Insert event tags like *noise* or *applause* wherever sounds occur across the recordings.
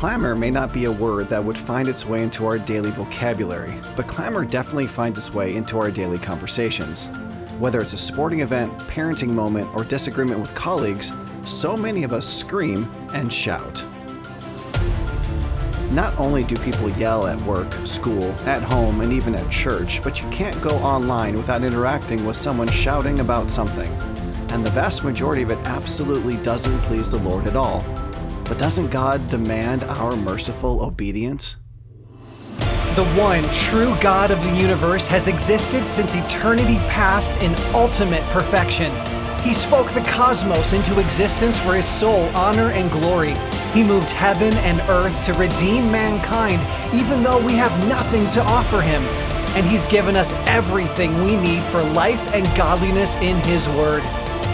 Clamor may not be a word that would find its way into our daily vocabulary, but clamor definitely finds its way into our daily conversations. Whether it's a sporting event, parenting moment, or disagreement with colleagues, so many of us scream and shout. Not only do people yell at work, school, at home, and even at church, but you can't go online without interacting with someone shouting about something. And the vast majority of it absolutely doesn't please the Lord at all. But doesn't God demand our merciful obedience? The one true God of the universe has existed since eternity past in ultimate perfection. He spoke the cosmos into existence for his sole honor and glory. He moved heaven and earth to redeem mankind, even though we have nothing to offer him. And he's given us everything we need for life and godliness in his word.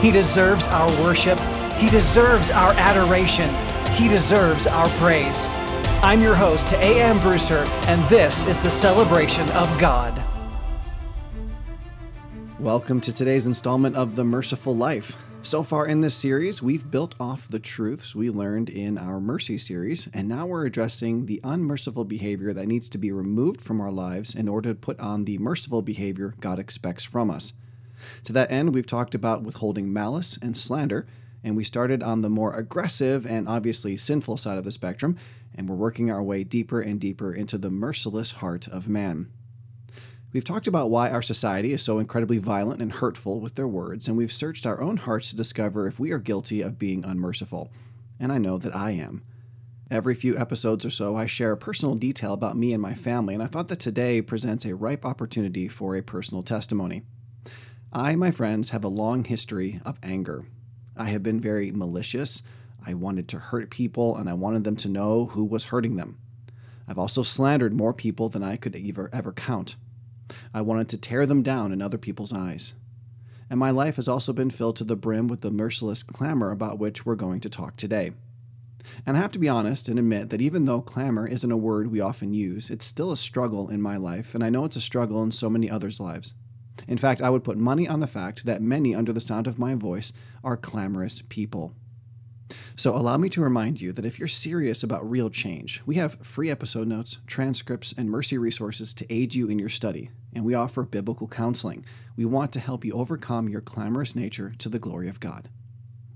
He deserves our worship. He deserves our adoration. He deserves our praise. I'm your host, A.M. Brewster, and this is the celebration of God. Welcome to today's installment of The Merciful Life. So far in this series, we've built off the truths we learned in our Mercy series, and now we're addressing the unmerciful behavior that needs to be removed from our lives in order to put on the merciful behavior God expects from us. To that end, we've talked about withholding malice and slander, and we started on the more aggressive and obviously sinful side of the spectrum, and we're working our way deeper and deeper into the merciless heart of man. We've talked about why our society is so incredibly violent and hurtful with their words, and we've searched our own hearts to discover if we are guilty of being unmerciful. And I know that I am. Every few episodes or so, I share a personal detail about me and my family, and I thought that today presents a ripe opportunity for a personal testimony. I, my friends, have a long history of anger. I have been very malicious. I wanted to hurt people and I wanted them to know who was hurting them. I've also slandered more people than I could ever, ever count. I wanted to tear them down in other people's eyes. And my life has also been filled to the brim with the merciless clamor about which we're going to talk today. And I have to be honest and admit that even though clamor isn't a word we often use, it's still a struggle in my life, and I know it's a struggle in so many others' lives. In fact, I would put money on the fact that many under the sound of my voice are clamorous people. So, allow me to remind you that if you're serious about real change, we have free episode notes, transcripts, and mercy resources to aid you in your study, and we offer biblical counseling. We want to help you overcome your clamorous nature to the glory of God.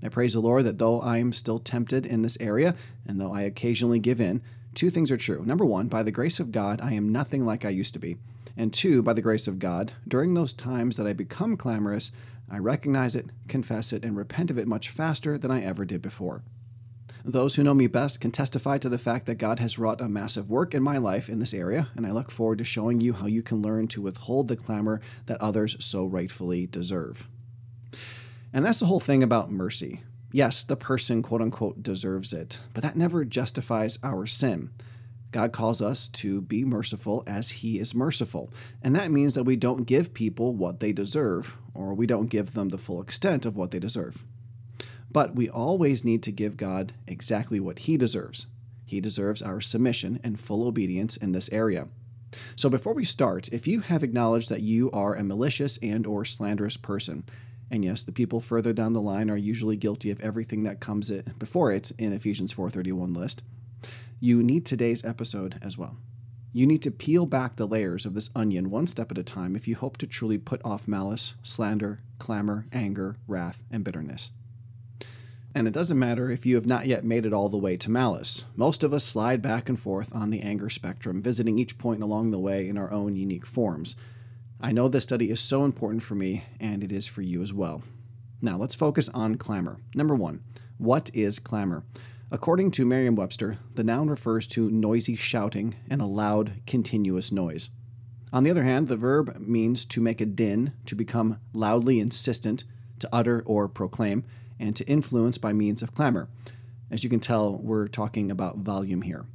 I praise the Lord that though I am still tempted in this area, and though I occasionally give in, two things are true. Number one, by the grace of God, I am nothing like I used to be. And two, by the grace of God, during those times that I become clamorous, I recognize it, confess it, and repent of it much faster than I ever did before. Those who know me best can testify to the fact that God has wrought a massive work in my life in this area, and I look forward to showing you how you can learn to withhold the clamor that others so rightfully deserve. And that's the whole thing about mercy. Yes, the person, quote unquote, deserves it, but that never justifies our sin. God calls us to be merciful as He is merciful. And that means that we don't give people what they deserve, or we don't give them the full extent of what they deserve. But we always need to give God exactly what He deserves. He deserves our submission and full obedience in this area. So before we start, if you have acknowledged that you are a malicious and or slanderous person, and yes, the people further down the line are usually guilty of everything that comes it before it in Ephesians 4:31 list you need today's episode as well. You need to peel back the layers of this onion one step at a time if you hope to truly put off malice, slander, clamor, anger, wrath, and bitterness. And it doesn't matter if you have not yet made it all the way to malice. Most of us slide back and forth on the anger spectrum, visiting each point along the way in our own unique forms. I know this study is so important for me, and it is for you as well. Now, let's focus on clamor. Number one, what is clamor? According to Merriam Webster, the noun refers to noisy shouting and a loud, continuous noise. On the other hand, the verb means to make a din, to become loudly insistent, to utter or proclaim, and to influence by means of clamor. As you can tell, we're talking about volume here.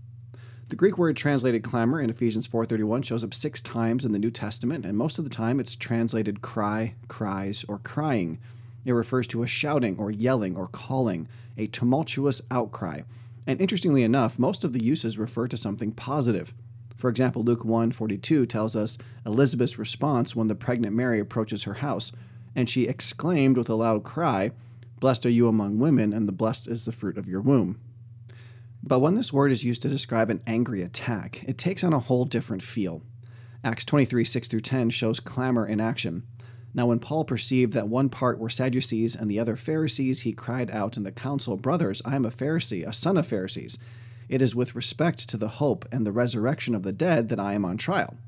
The Greek word translated clamor in Ephesians 4:31 shows up 6 times in the New Testament, and most of the time it's translated cry, cries, or crying. It refers to a shouting or yelling or calling, a tumultuous outcry. And interestingly enough, most of the uses refer to something positive. For example, Luke 1:42 tells us Elizabeth's response when the pregnant Mary approaches her house, and she exclaimed with a loud cry, "Blessed are you among women, and the blessed is the fruit of your womb." But when this word is used to describe an angry attack, it takes on a whole different feel. Acts 23 6 through 10 shows clamor in action. Now, when Paul perceived that one part were Sadducees and the other Pharisees, he cried out in the council, Brothers, I am a Pharisee, a son of Pharisees. It is with respect to the hope and the resurrection of the dead that I am on trial.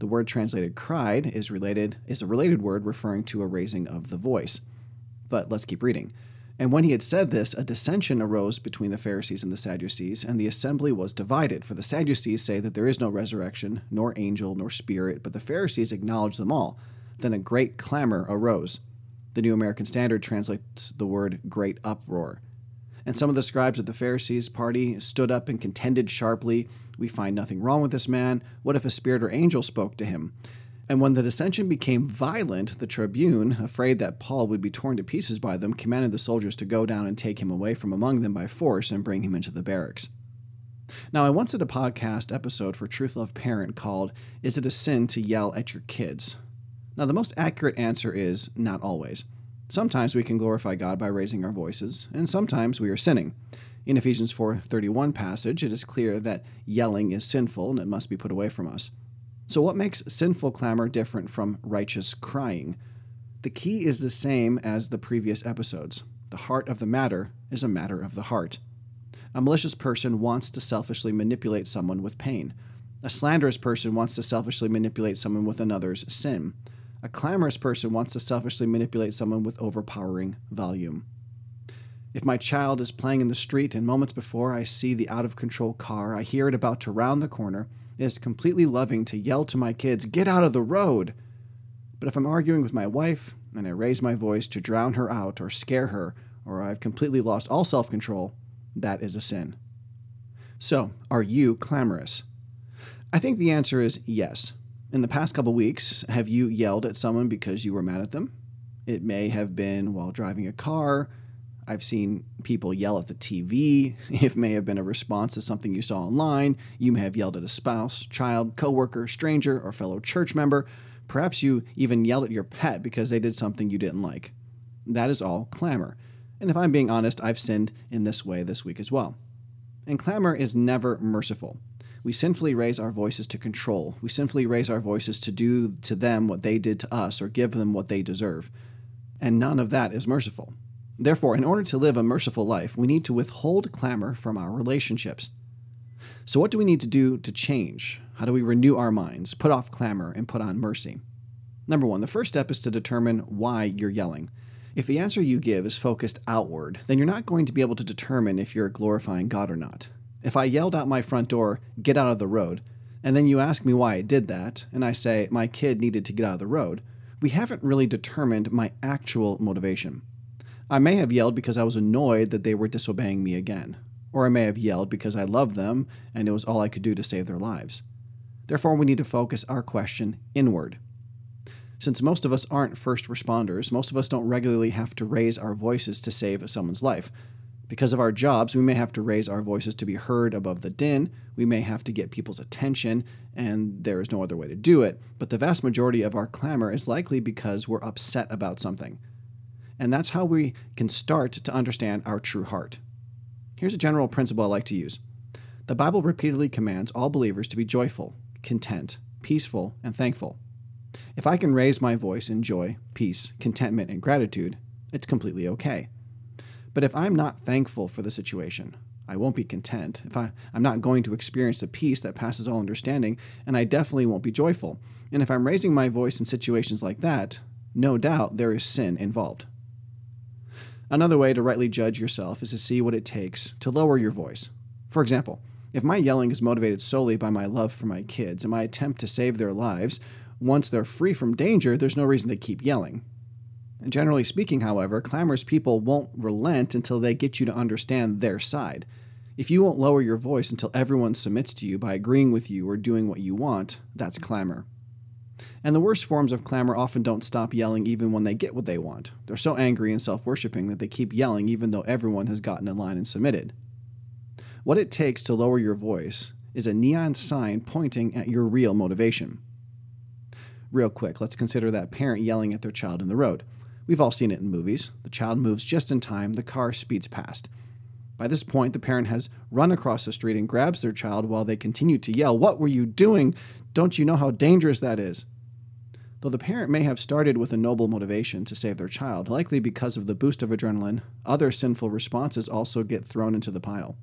The word translated cried is related is a related word referring to a raising of the voice. But let's keep reading. And when he had said this, a dissension arose between the Pharisees and the Sadducees, and the assembly was divided. For the Sadducees say that there is no resurrection, nor angel, nor spirit, but the Pharisees acknowledge them all. Then a great clamor arose. The New American Standard translates the word great uproar. And some of the scribes of the Pharisees' party stood up and contended sharply. We find nothing wrong with this man. What if a spirit or angel spoke to him? And when the dissension became violent, the tribune, afraid that Paul would be torn to pieces by them, commanded the soldiers to go down and take him away from among them by force and bring him into the barracks. Now, I once did a podcast episode for Truth Love Parent called Is It a Sin to Yell at Your Kids? Now, the most accurate answer is not always. Sometimes we can glorify God by raising our voices, and sometimes we are sinning. In Ephesians 4:31 passage, it is clear that yelling is sinful and it must be put away from us. So, what makes sinful clamor different from righteous crying? The key is the same as the previous episodes. The heart of the matter is a matter of the heart. A malicious person wants to selfishly manipulate someone with pain. A slanderous person wants to selfishly manipulate someone with another's sin. A clamorous person wants to selfishly manipulate someone with overpowering volume. If my child is playing in the street and moments before I see the out of control car, I hear it about to round the corner, it is completely loving to yell to my kids, Get out of the road! But if I'm arguing with my wife and I raise my voice to drown her out or scare her, or I've completely lost all self control, that is a sin. So, are you clamorous? I think the answer is yes. In the past couple weeks, have you yelled at someone because you were mad at them? It may have been while driving a car, I've seen people yell at the TV. *laughs* It may have been a response to something you saw online. You may have yelled at a spouse, child, coworker, stranger, or fellow church member. Perhaps you even yelled at your pet because they did something you didn't like. That is all clamor. And if I'm being honest, I've sinned in this way this week as well. And clamor is never merciful. We sinfully raise our voices to control. We sinfully raise our voices to do to them what they did to us or give them what they deserve. And none of that is merciful. Therefore, in order to live a merciful life, we need to withhold clamor from our relationships. So, what do we need to do to change? How do we renew our minds, put off clamor, and put on mercy? Number one, the first step is to determine why you're yelling. If the answer you give is focused outward, then you're not going to be able to determine if you're glorifying God or not. If I yelled out my front door, get out of the road, and then you ask me why I did that, and I say my kid needed to get out of the road, we haven't really determined my actual motivation. I may have yelled because I was annoyed that they were disobeying me again, or I may have yelled because I loved them and it was all I could do to save their lives. Therefore, we need to focus our question inward. Since most of us aren't first responders, most of us don't regularly have to raise our voices to save someone's life. Because of our jobs, we may have to raise our voices to be heard above the din, we may have to get people's attention, and there is no other way to do it. But the vast majority of our clamor is likely because we're upset about something. And that's how we can start to understand our true heart. Here's a general principle I like to use the Bible repeatedly commands all believers to be joyful, content, peaceful, and thankful. If I can raise my voice in joy, peace, contentment, and gratitude, it's completely okay. But if I'm not thankful for the situation, I won't be content. If I, I'm not going to experience the peace that passes all understanding, and I definitely won't be joyful. And if I'm raising my voice in situations like that, no doubt there is sin involved. Another way to rightly judge yourself is to see what it takes to lower your voice. For example, if my yelling is motivated solely by my love for my kids and my attempt to save their lives, once they're free from danger, there's no reason to keep yelling. Generally speaking, however, clamorous people won't relent until they get you to understand their side. If you won't lower your voice until everyone submits to you by agreeing with you or doing what you want, that's clamor. And the worst forms of clamor often don't stop yelling even when they get what they want. They're so angry and self worshipping that they keep yelling even though everyone has gotten in line and submitted. What it takes to lower your voice is a neon sign pointing at your real motivation. Real quick, let's consider that parent yelling at their child in the road. We've all seen it in movies. The child moves just in time, the car speeds past. By this point, the parent has run across the street and grabs their child while they continue to yell, What were you doing? Don't you know how dangerous that is? Though the parent may have started with a noble motivation to save their child, likely because of the boost of adrenaline, other sinful responses also get thrown into the pile.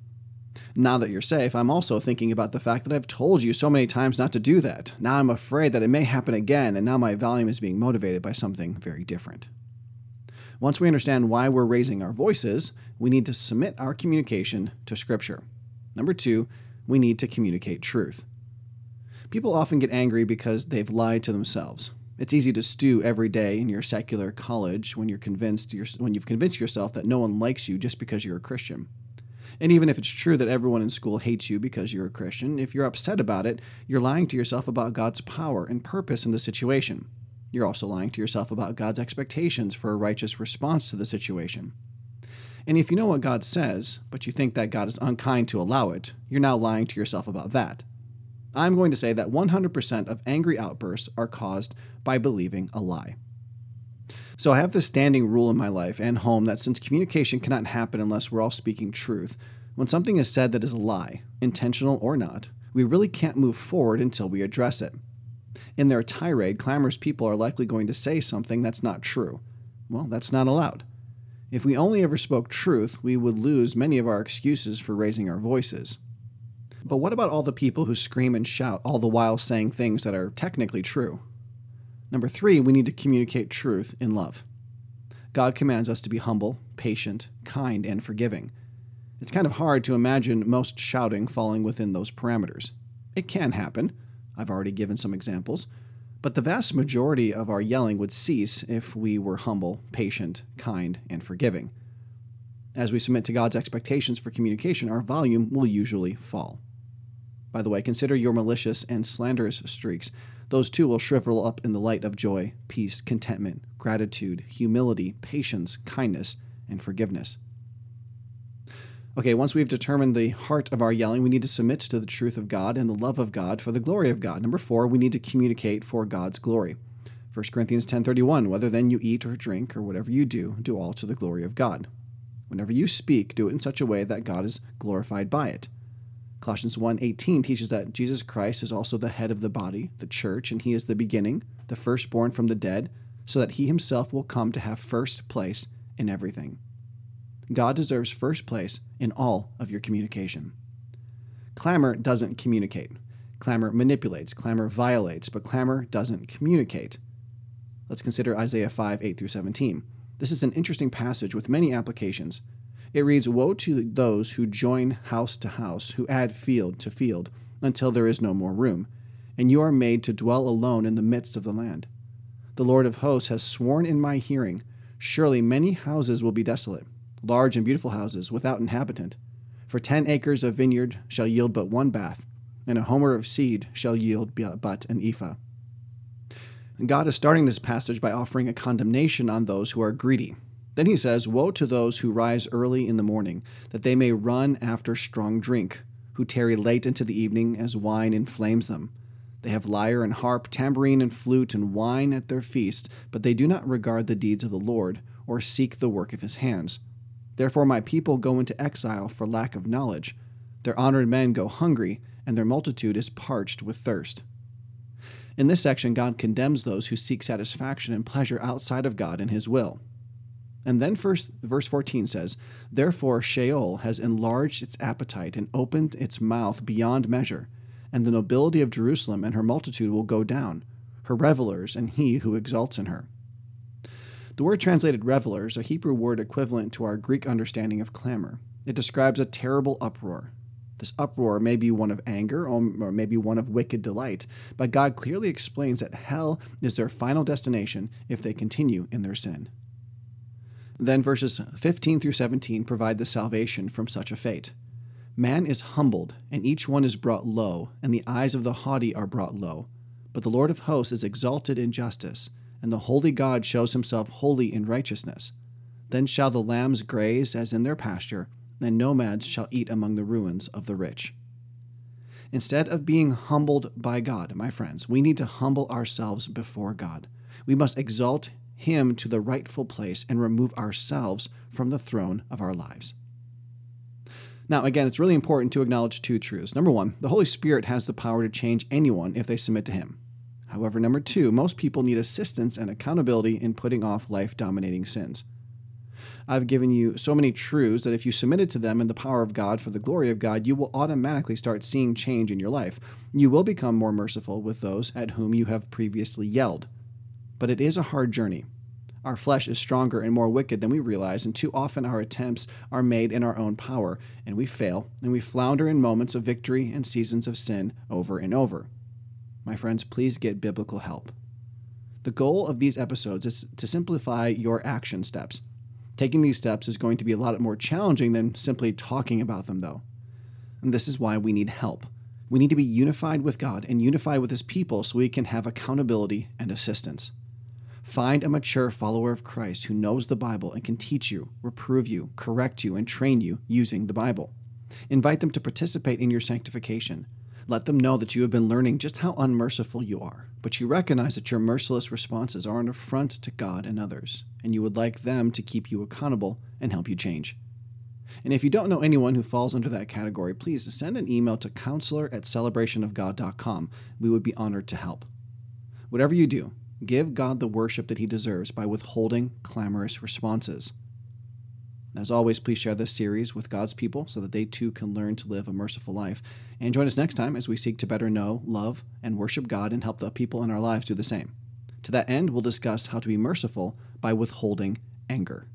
Now that you're safe, I'm also thinking about the fact that I've told you so many times not to do that. Now I'm afraid that it may happen again, and now my volume is being motivated by something very different. Once we understand why we're raising our voices, we need to submit our communication to Scripture. Number two, we need to communicate truth. People often get angry because they've lied to themselves. It's easy to stew every day in your secular college when you're convinced you're, when you've convinced yourself that no one likes you just because you're a Christian. And even if it's true that everyone in school hates you because you're a Christian, if you're upset about it, you're lying to yourself about God's power and purpose in the situation. You're also lying to yourself about God's expectations for a righteous response to the situation. And if you know what God says, but you think that God is unkind to allow it, you're now lying to yourself about that. I'm going to say that 100% of angry outbursts are caused by believing a lie. So I have this standing rule in my life and home that since communication cannot happen unless we're all speaking truth, when something is said that is a lie, intentional or not, we really can't move forward until we address it. In their tirade, clamorous people are likely going to say something that's not true. Well, that's not allowed. If we only ever spoke truth, we would lose many of our excuses for raising our voices. But what about all the people who scream and shout, all the while saying things that are technically true? Number three, we need to communicate truth in love. God commands us to be humble, patient, kind, and forgiving. It's kind of hard to imagine most shouting falling within those parameters. It can happen, I've already given some examples. But the vast majority of our yelling would cease if we were humble, patient, kind, and forgiving. As we submit to God's expectations for communication, our volume will usually fall. By the way, consider your malicious and slanderous streaks. Those too will shrivel up in the light of joy, peace, contentment, gratitude, humility, patience, kindness, and forgiveness. Okay, once we've determined the heart of our yelling, we need to submit to the truth of God and the love of God for the glory of God. Number four, we need to communicate for God's glory. 1 Corinthians 10:31, whether then you eat or drink or whatever you do, do all to the glory of God. Whenever you speak, do it in such a way that God is glorified by it. Colossians 1:18 teaches that Jesus Christ is also the head of the body, the church, and he is the beginning, the firstborn from the dead, so that he himself will come to have first place in everything. God deserves first place in all of your communication. Clamor doesn't communicate. Clamor manipulates, clamor violates, but clamor doesn't communicate. Let's consider Isaiah 5 8 through 17. This is an interesting passage with many applications. It reads Woe to those who join house to house, who add field to field, until there is no more room, and you are made to dwell alone in the midst of the land. The Lord of hosts has sworn in my hearing Surely many houses will be desolate large and beautiful houses without inhabitant. For ten acres of vineyard shall yield but one bath, and a homer of seed shall yield but an ephah. God is starting this passage by offering a condemnation on those who are greedy. Then he says, Woe to those who rise early in the morning, that they may run after strong drink, who tarry late into the evening as wine inflames them. They have lyre and harp, tambourine and flute, and wine at their feast, but they do not regard the deeds of the Lord, or seek the work of his hands. Therefore, my people go into exile for lack of knowledge. Their honored men go hungry, and their multitude is parched with thirst. In this section, God condemns those who seek satisfaction and pleasure outside of God and His will. And then first, verse 14 says, Therefore Sheol has enlarged its appetite and opened its mouth beyond measure, and the nobility of Jerusalem and her multitude will go down, her revelers and he who exalts in her. The word translated reveler is a Hebrew word equivalent to our Greek understanding of clamor. It describes a terrible uproar. This uproar may be one of anger or maybe one of wicked delight, but God clearly explains that hell is their final destination if they continue in their sin. Then verses 15 through 17 provide the salvation from such a fate. Man is humbled, and each one is brought low, and the eyes of the haughty are brought low. But the Lord of hosts is exalted in justice and the holy God shows himself holy in righteousness. Then shall the lambs graze as in their pasture, and nomads shall eat among the ruins of the rich. Instead of being humbled by God, my friends, we need to humble ourselves before God. We must exalt Him to the rightful place and remove ourselves from the throne of our lives. Now, again, it's really important to acknowledge two truths. Number one, the Holy Spirit has the power to change anyone if they submit to Him. However, number two, most people need assistance and accountability in putting off life dominating sins. I've given you so many truths that if you submitted to them in the power of God for the glory of God, you will automatically start seeing change in your life. You will become more merciful with those at whom you have previously yelled. But it is a hard journey. Our flesh is stronger and more wicked than we realize, and too often our attempts are made in our own power, and we fail, and we flounder in moments of victory and seasons of sin over and over. My friends, please get biblical help. The goal of these episodes is to simplify your action steps. Taking these steps is going to be a lot more challenging than simply talking about them, though. And this is why we need help. We need to be unified with God and unified with His people so we can have accountability and assistance. Find a mature follower of Christ who knows the Bible and can teach you, reprove you, correct you, and train you using the Bible. Invite them to participate in your sanctification. Let them know that you have been learning just how unmerciful you are, but you recognize that your merciless responses are an affront to God and others, and you would like them to keep you accountable and help you change. And if you don't know anyone who falls under that category, please send an email to counselor at celebrationofgod.com. We would be honored to help. Whatever you do, Give God the worship that he deserves by withholding clamorous responses. As always, please share this series with God's people so that they too can learn to live a merciful life. And join us next time as we seek to better know, love, and worship God and help the people in our lives do the same. To that end, we'll discuss how to be merciful by withholding anger.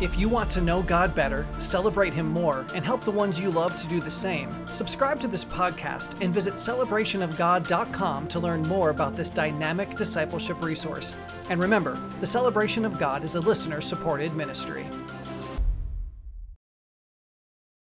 If you want to know God better, celebrate Him more, and help the ones you love to do the same, subscribe to this podcast and visit celebrationofgod.com to learn more about this dynamic discipleship resource. And remember, the Celebration of God is a listener supported ministry.